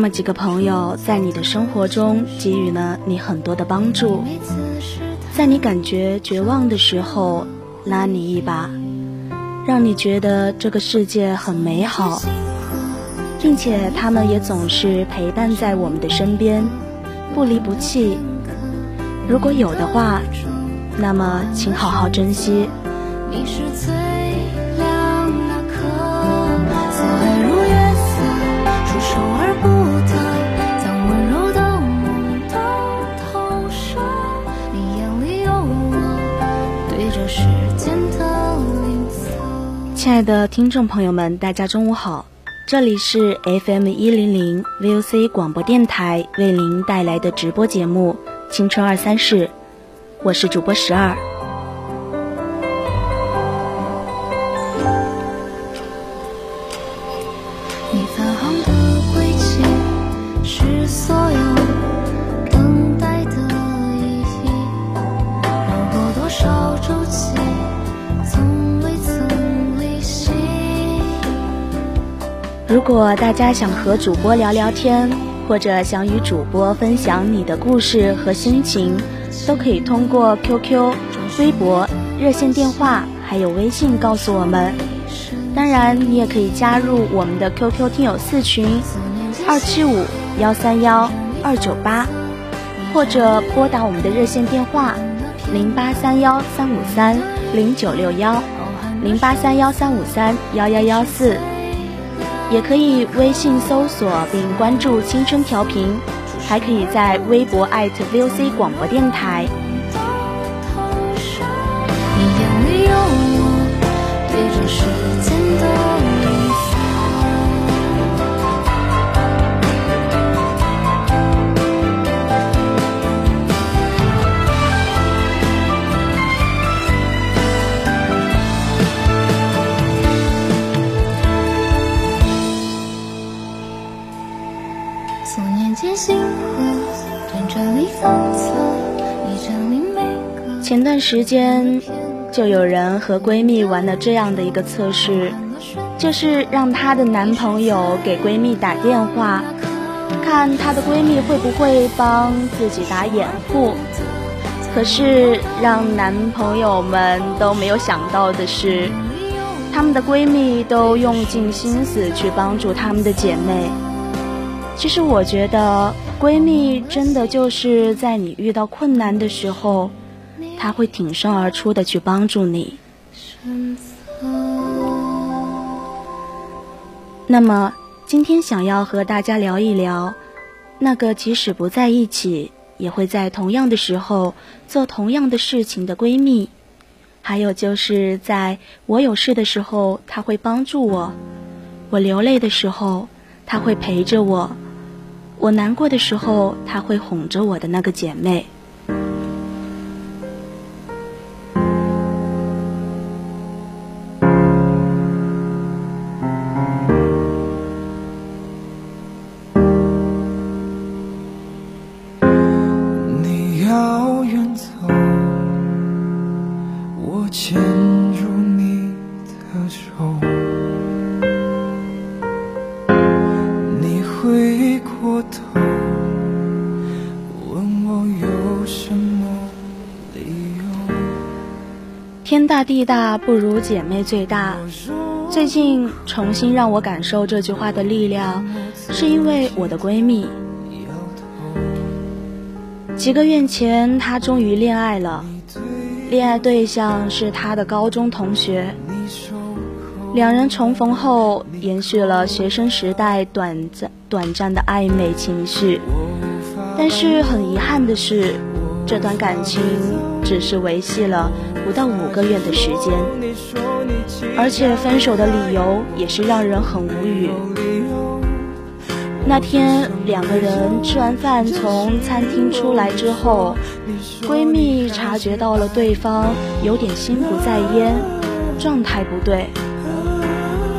那么几个朋友，在你的生活中给予了你很多的帮助，在你感觉绝望的时候拉你一把，让你觉得这个世界很美好，并且他们也总是陪伴在我们的身边，不离不弃。如果有的话，那么请好好珍惜。亲爱的听众朋友们，大家中午好，这里是 FM 一零零 VOC 广播电台为您带来的直播节目《青春二三事》，我是主播十二。如果大家想和主播聊聊天，或者想与主播分享你的故事和心情，都可以通过 QQ、微博、热线电话还有微信告诉我们。当然，你也可以加入我们的 QQ 听友四群二七五幺三幺二九八，或者拨打我们的热线电话零八三幺三五三零九六幺零八三幺三五三幺幺幺四。也可以微信搜索并关注“青春调频”，还可以在微博 @VOC 广播电台。前段时间，就有人和闺蜜玩了这样的一个测试，就是让她的男朋友给闺蜜打电话，看她的闺蜜会不会帮自己打掩护。可是让男朋友们都没有想到的是，她们的闺蜜都用尽心思去帮助她们的姐妹。其实我觉得，闺蜜真的就是在你遇到困难的时候。他会挺身而出的去帮助你。那么，今天想要和大家聊一聊，那个即使不在一起，也会在同样的时候做同样的事情的闺蜜。还有就是在我有事的时候，她会帮助我；我流泪的时候，她会陪着我；我难过的时候，她会哄着我的那个姐妹。大地大，不如姐妹最大。最近重新让我感受这句话的力量，是因为我的闺蜜。几个月前，她终于恋爱了，恋爱对象是她的高中同学。两人重逢后，延续了学生时代短暂短暂的暧昧情绪。但是很遗憾的是，这段感情只是维系了不到五个月的时间。而且分手的理由也是让人很无语。那天两个人吃完饭从餐厅出来之后，闺蜜察觉到了对方有点心不在焉，状态不对，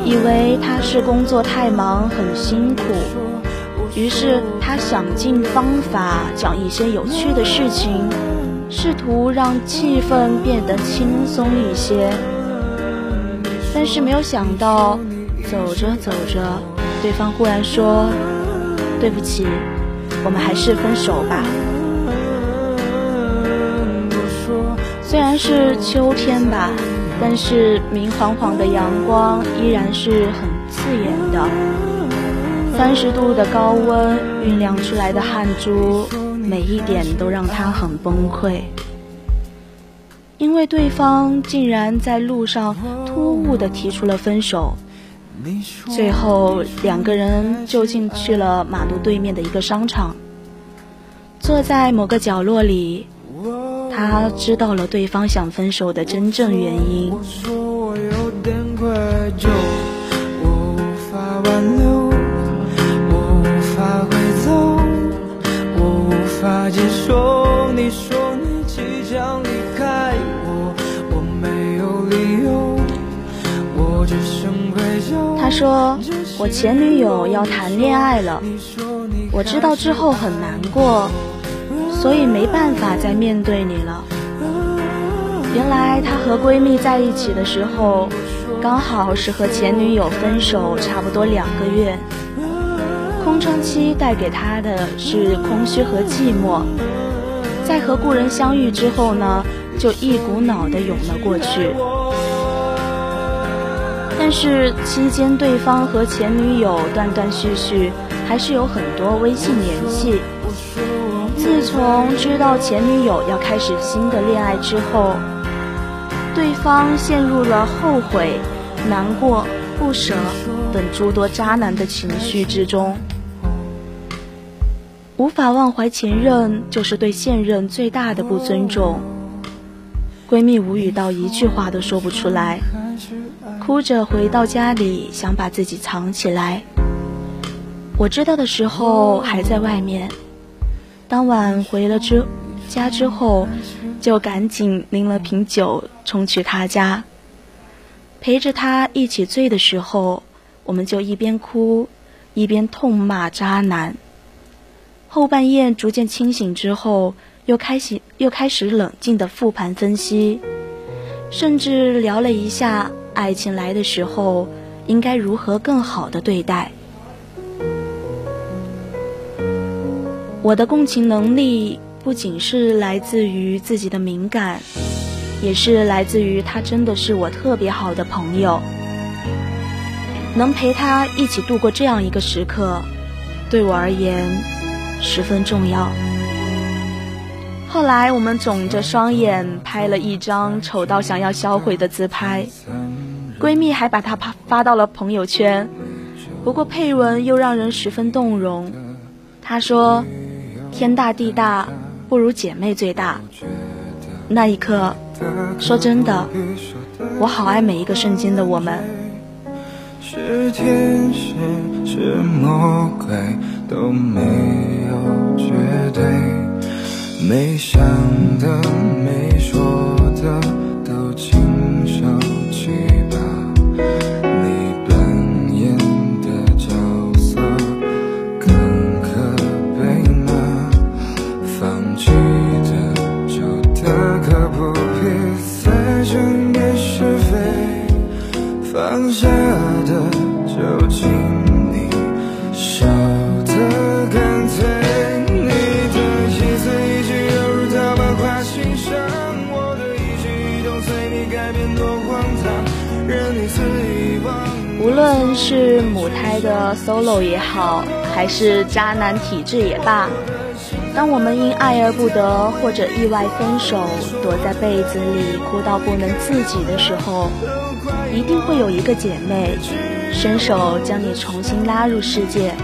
以为他是工作太忙很辛苦，于是他想尽方法讲一些有趣的事情，试图让气氛变得轻松一些。但是没有想到，走着走着，对方忽然说：“对不起，我们还是分手吧。”虽然是秋天吧，但是明晃晃的阳光依然是很刺眼的。三十度的高温酝酿出来的汗珠，每一点都让他很崩溃。因为对方竟然在路上突兀地提出了分手，最后两个人就近去了马路对面的一个商场，坐在某个角落里，他知道了对方想分手的真正原因。他说：“我前女友要谈恋爱了，我知道之后很难过，所以没办法再面对你了。”原来她和闺蜜在一起的时候，刚好是和前女友分手差不多两个月，空窗期带给她的是空虚和寂寞，在和故人相遇之后呢，就一股脑的涌了过去。但是期间，对方和前女友断断续续，还是有很多微信联系。自从知道前女友要开始新的恋爱之后，对方陷入了后悔、难过、不舍等诸多渣男的情绪之中。无法忘怀前任，就是对现任最大的不尊重。闺蜜无语到一句话都说不出来。哭着回到家里，想把自己藏起来。我知道的时候还在外面。当晚回了之家之后，就赶紧拎了瓶酒冲去他家，陪着他一起醉的时候，我们就一边哭一边痛骂渣男。后半夜逐渐清醒之后，又开始又开始冷静的复盘分析，甚至聊了一下。爱情来的时候，应该如何更好的对待？我的共情能力不仅是来自于自己的敏感，也是来自于他真的是我特别好的朋友。能陪他一起度过这样一个时刻，对我而言十分重要。后来我们肿着双眼拍了一张丑到想要销毁的自拍。闺蜜还把它发发到了朋友圈，不过配文又让人十分动容。她说：“天大地大，不如姐妹最大。”那一刻，说真的，我好爱每一个瞬间的我们。是天使是魔鬼都没有绝对，没想的没说的都亲手去。吧。好，还是渣男体质也罢，当我们因爱而不得或者意外分手，躲在被子里哭到不能自己的时候，一定会有一个姐妹伸手将你重新拉入世界。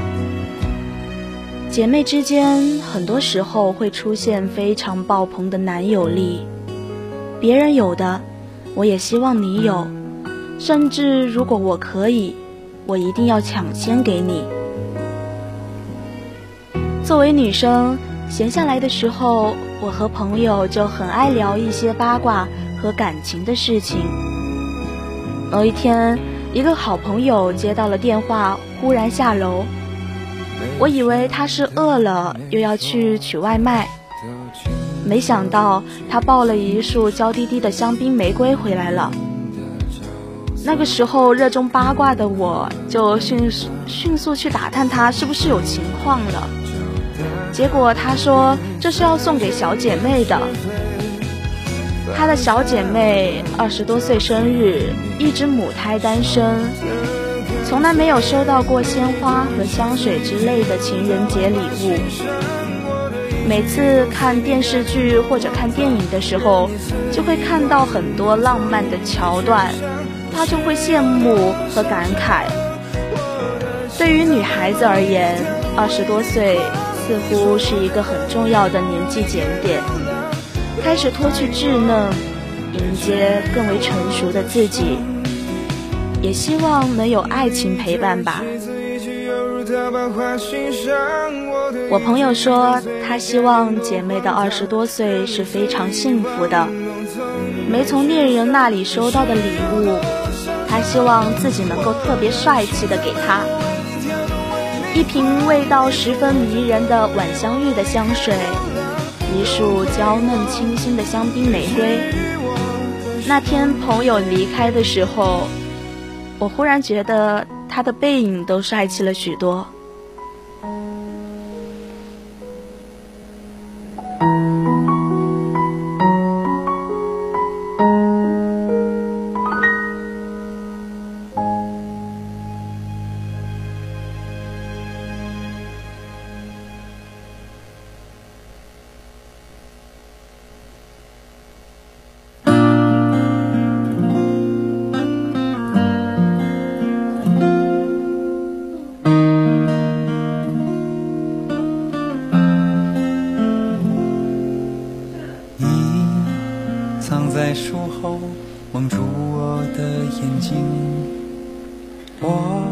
姐妹之间，很多时候会出现非常爆棚的男友力，别人有的，我也希望你有。甚至如果我可以，我一定要抢先给你。作为女生，闲下来的时候，我和朋友就很爱聊一些八卦和感情的事情。某一天，一个好朋友接到了电话，忽然下楼。我以为他是饿了，又要去取外卖，没想到他抱了一束娇滴滴的香槟玫瑰回来了。那个时候，热衷八卦的我就迅速迅速去打探他是不是有情况了。结果他说这是要送给小姐妹的。他的小姐妹二十多岁生日，一直母胎单身，从来没有收到过鲜花和香水之类的情人节礼物。每次看电视剧或者看电影的时候，就会看到很多浪漫的桥段。他就会羡慕和感慨。对于女孩子而言，二十多岁似乎是一个很重要的年纪节点，开始脱去稚嫩，迎接更为成熟的自己，也希望能有爱情陪伴吧。我朋友说，他希望姐妹的二十多岁是非常幸福的，没从恋人那里收到的礼物。他希望自己能够特别帅气的给他一瓶味道十分迷人的晚香玉的香水，一束娇嫩清新的香槟玫瑰。那天朋友离开的时候，我忽然觉得他的背影都帅气了许多。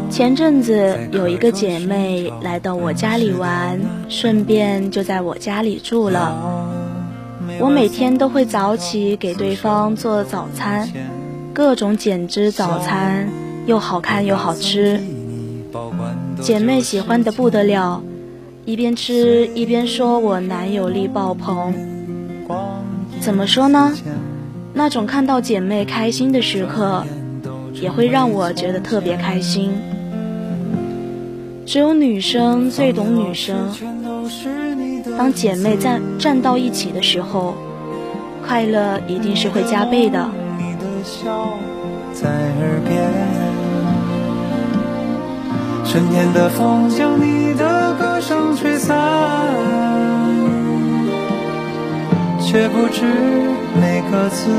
前阵子有一个姐妹来到我家里玩，顺便就在我家里住了。我每天都会早起给对方做早餐，各种减脂早餐，又好看又好吃。姐妹喜欢的不得了，一边吃一边说我男友力爆棚。怎么说呢？那种看到姐妹开心的时刻，也会让我觉得特别开心。只有女生最懂女生。当姐妹站站到一起的时候，快乐一定是会加倍的。春天的风将你的歌声吹散，却不知每个字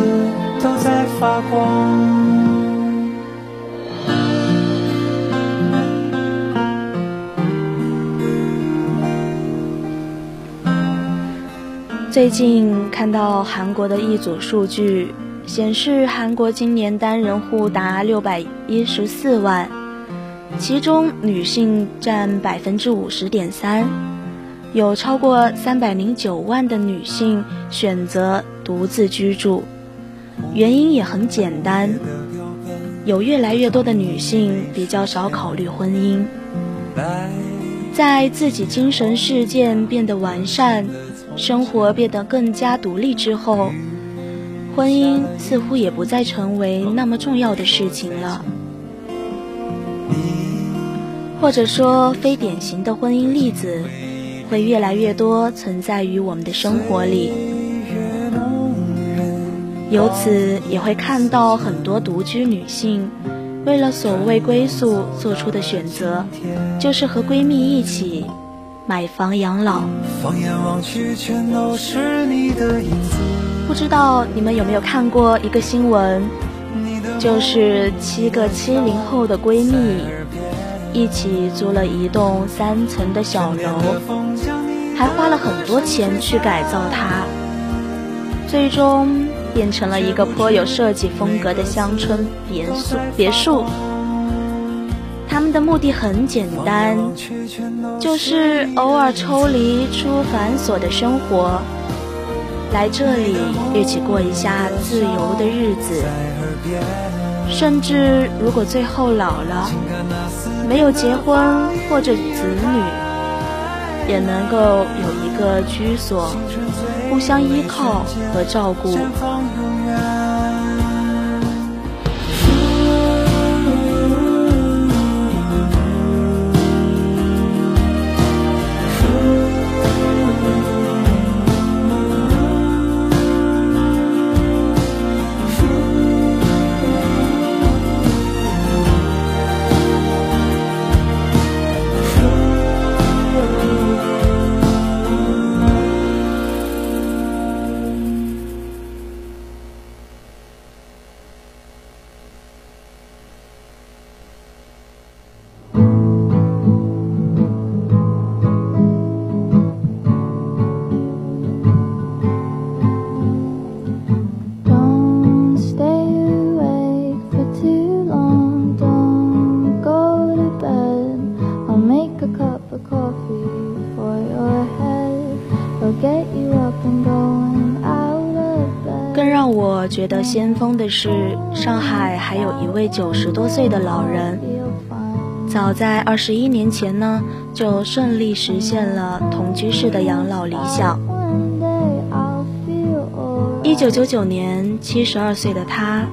都在发光。最近看到韩国的一组数据显示，韩国今年单人户达六百一十四万，其中女性占百分之五十点三，有超过三百零九万的女性选择独自居住，原因也很简单，有越来越多的女性比较少考虑婚姻，在自己精神世界变得完善。生活变得更加独立之后，婚姻似乎也不再成为那么重要的事情了。或者说，非典型的婚姻例子会越来越多存在于我们的生活里。由此也会看到很多独居女性为了所谓归宿做出的选择，就是和闺蜜一起买房养老。不知道你们有没有看过一个新闻，就是七个七零后的闺蜜一起租了一栋三层的小楼，还花了很多钱去改造它，最终。变成了一个颇有设计风格的乡村别墅。别墅，他们的目的很简单，就是偶尔抽离出繁琐的生活，来这里一起过一下自由的日子。甚至如果最后老了，没有结婚或者子女，也能够有一个居所。互相依靠和照顾。得先锋的是，上海还有一位九十多岁的老人，早在二十一年前呢，就顺利实现了同居式的养老理想。一九九九年，七十二岁的他，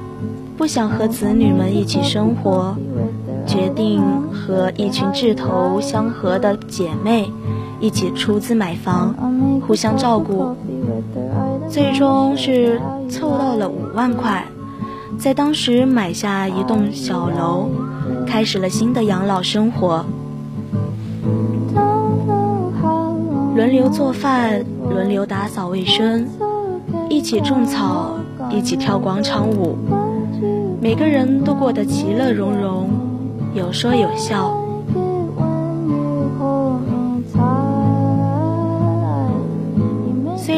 不想和子女们一起生活，决定和一群志同相合的姐妹一起出资买房，互相照顾。最终是凑到了五万块，在当时买下一栋小楼，开始了新的养老生活。轮流做饭，轮流打扫卫生，一起种草，一起跳广场舞，每个人都过得其乐融融，有说有笑。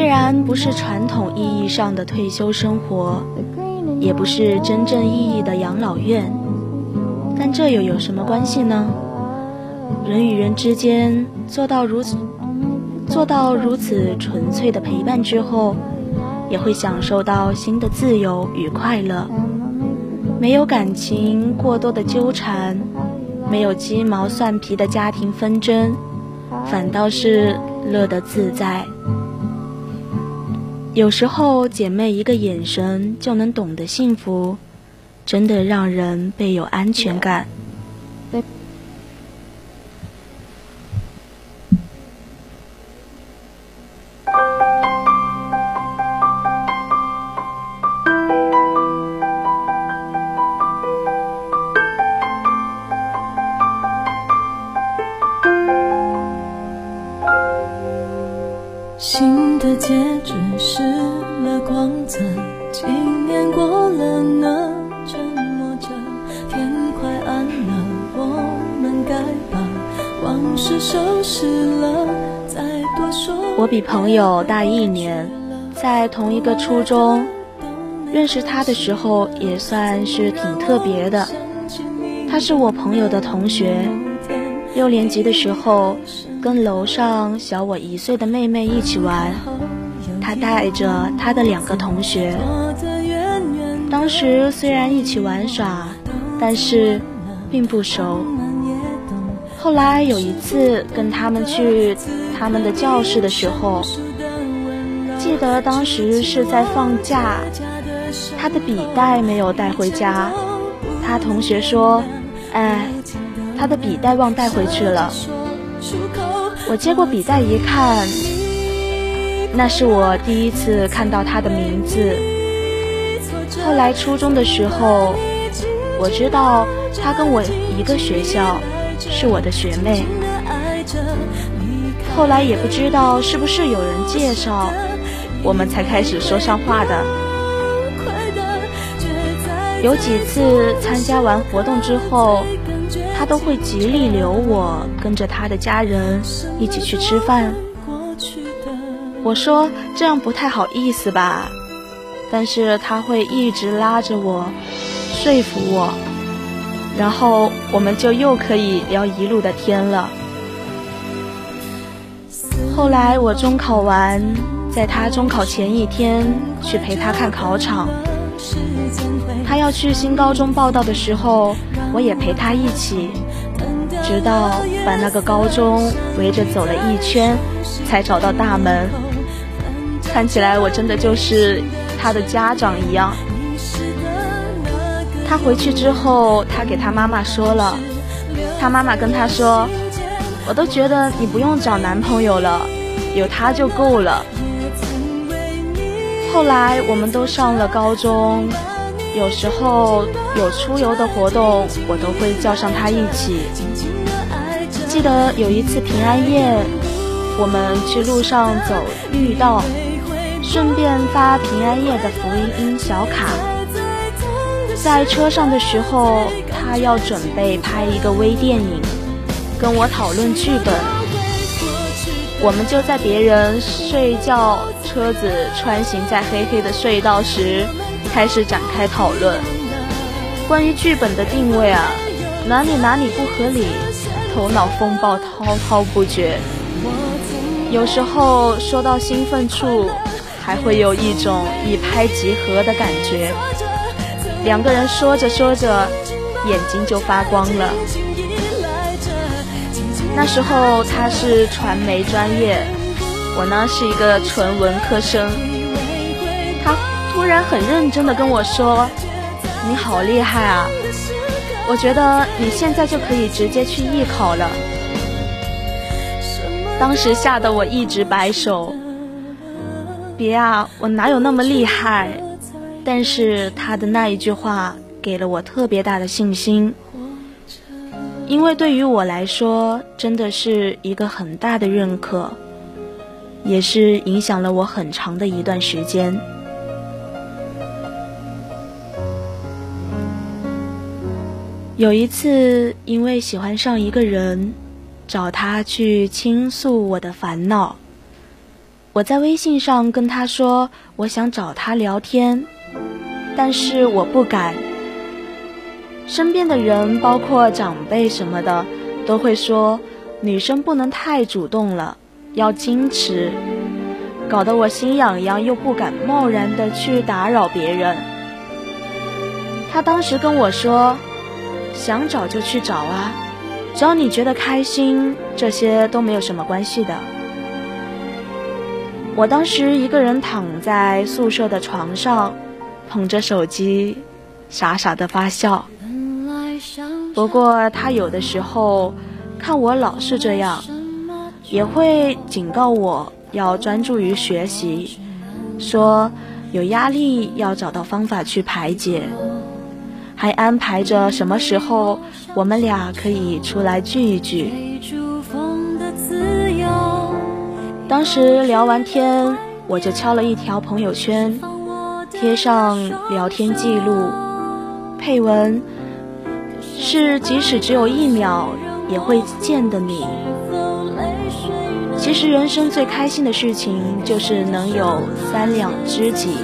虽然不是传统意义上的退休生活，也不是真正意义的养老院，但这又有什么关系呢？人与人之间做到如此，做到如此纯粹的陪伴之后，也会享受到新的自由与快乐。没有感情过多的纠缠，没有鸡毛蒜皮的家庭纷争，反倒是乐得自在。有时候，姐妹一个眼神就能懂得幸福，真的让人倍有安全感。失了光泽，几年过了呢，沉默着，天快暗了，我们该把往事收拾了，再多说。我比朋友大一年，在同一个初中，认识他的时候也算是挺特别的。他是我朋友的同学，六年级的时候。跟楼上小我一岁的妹妹一起玩，他带着他的两个同学。当时虽然一起玩耍，但是并不熟。后来有一次跟他们去他们的教室的时候，记得当时是在放假，他的笔袋没有带回家。他同学说：“哎，他的笔袋忘带回去了。”我接过笔袋一看，那是我第一次看到他的名字。后来初中的时候，我知道他跟我一个学校，是我的学妹。后来也不知道是不是有人介绍，我们才开始说上话的。有几次参加完活动之后，他都会极力留我跟着他的家人一起去吃饭。我说这样不太好意思吧，但是他会一直拉着我，说服我，然后我们就又可以聊一路的天了。后来我中考完，在他中考前一天去陪他看考场。他要去新高中报道的时候，我也陪他一起，直到把那个高中围着走了一圈，才找到大门。看起来我真的就是他的家长一样。他回去之后，他给他妈妈说了，他妈妈跟他说。我都觉得你不用找男朋友了，有他就够了。后来我们都上了高中，有时候有出游的活动，我都会叫上他一起。记得有一次平安夜，我们去路上走遇到，顺便发平安夜的福音小卡。在车上的时候，他要准备拍一个微电影。跟我讨论剧本，我们就在别人睡觉、车子穿行在黑黑的隧道时，开始展开讨论。关于剧本的定位啊，哪里哪里不合理，头脑风暴滔滔不绝。有时候说到兴奋处，还会有一种一拍即合的感觉。两个人说着说着，眼睛就发光了。那时候他是传媒专业，我呢是一个纯文科生。他突然很认真的跟我说：“你好厉害啊！我觉得你现在就可以直接去艺考了。”当时吓得我一直摆手：“别啊，我哪有那么厉害？”但是他的那一句话给了我特别大的信心。因为对于我来说，真的是一个很大的认可，也是影响了我很长的一段时间。有一次，因为喜欢上一个人，找他去倾诉我的烦恼。我在微信上跟他说，我想找他聊天，但是我不敢。身边的人，包括长辈什么的，都会说女生不能太主动了，要矜持，搞得我心痒痒，又不敢贸然的去打扰别人。他当时跟我说，想找就去找啊，只要你觉得开心，这些都没有什么关系的。我当时一个人躺在宿舍的床上，捧着手机，傻傻的发笑。不过他有的时候看我老是这样，也会警告我要专注于学习，说有压力要找到方法去排解，还安排着什么时候我们俩可以出来聚一聚。当时聊完天，我就敲了一条朋友圈，贴上聊天记录，配文。是，即使只有一秒，也会见的你。其实人生最开心的事情，就是能有三两知己，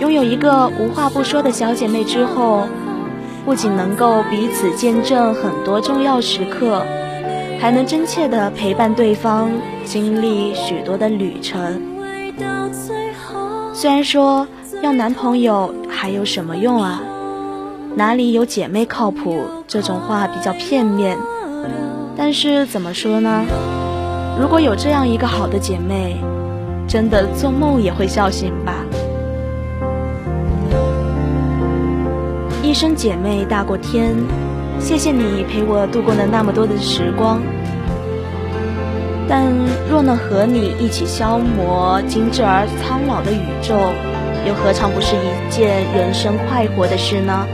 拥有一个无话不说的小姐妹之后，不仅能够彼此见证很多重要时刻，还能真切的陪伴对方经历许多的旅程。虽然说要男朋友还有什么用啊？哪里有姐妹靠谱？这种话比较片面，但是怎么说呢？如果有这样一个好的姐妹，真的做梦也会笑醒吧。一生姐妹大过天，谢谢你陪我度过了那么多的时光。但若能和你一起消磨精致而苍老的宇宙，又何尝不是一件人生快活的事呢？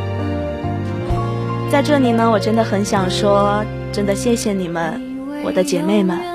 在这里呢，我真的很想说，真的谢谢你们，我的姐妹们。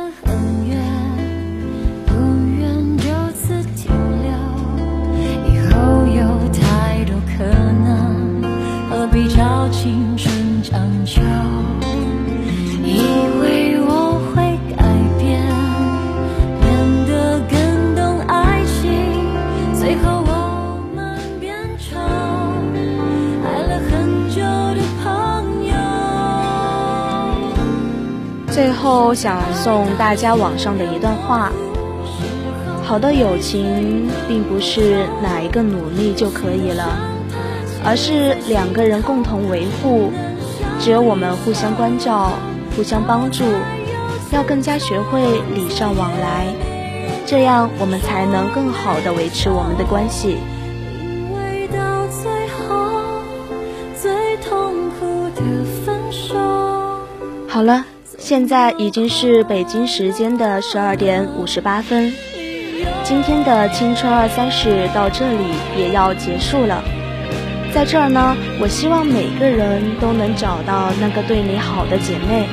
后想送大家网上的一段话：好的友情并不是哪一个努力就可以了，而是两个人共同维护。只有我们互相关照、互相帮助，要更加学会礼尚往来，这样我们才能更好的维持我们的关系。好了。现在已经是北京时间的十二点五十八分，今天的青春二三十到这里也要结束了。在这儿呢，我希望每个人都能找到那个对你好的姐妹，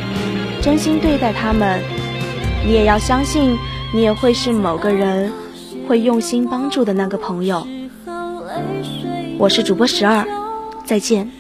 真心对待她们。你也要相信，你也会是某个人会用心帮助的那个朋友。我是主播十二，再见。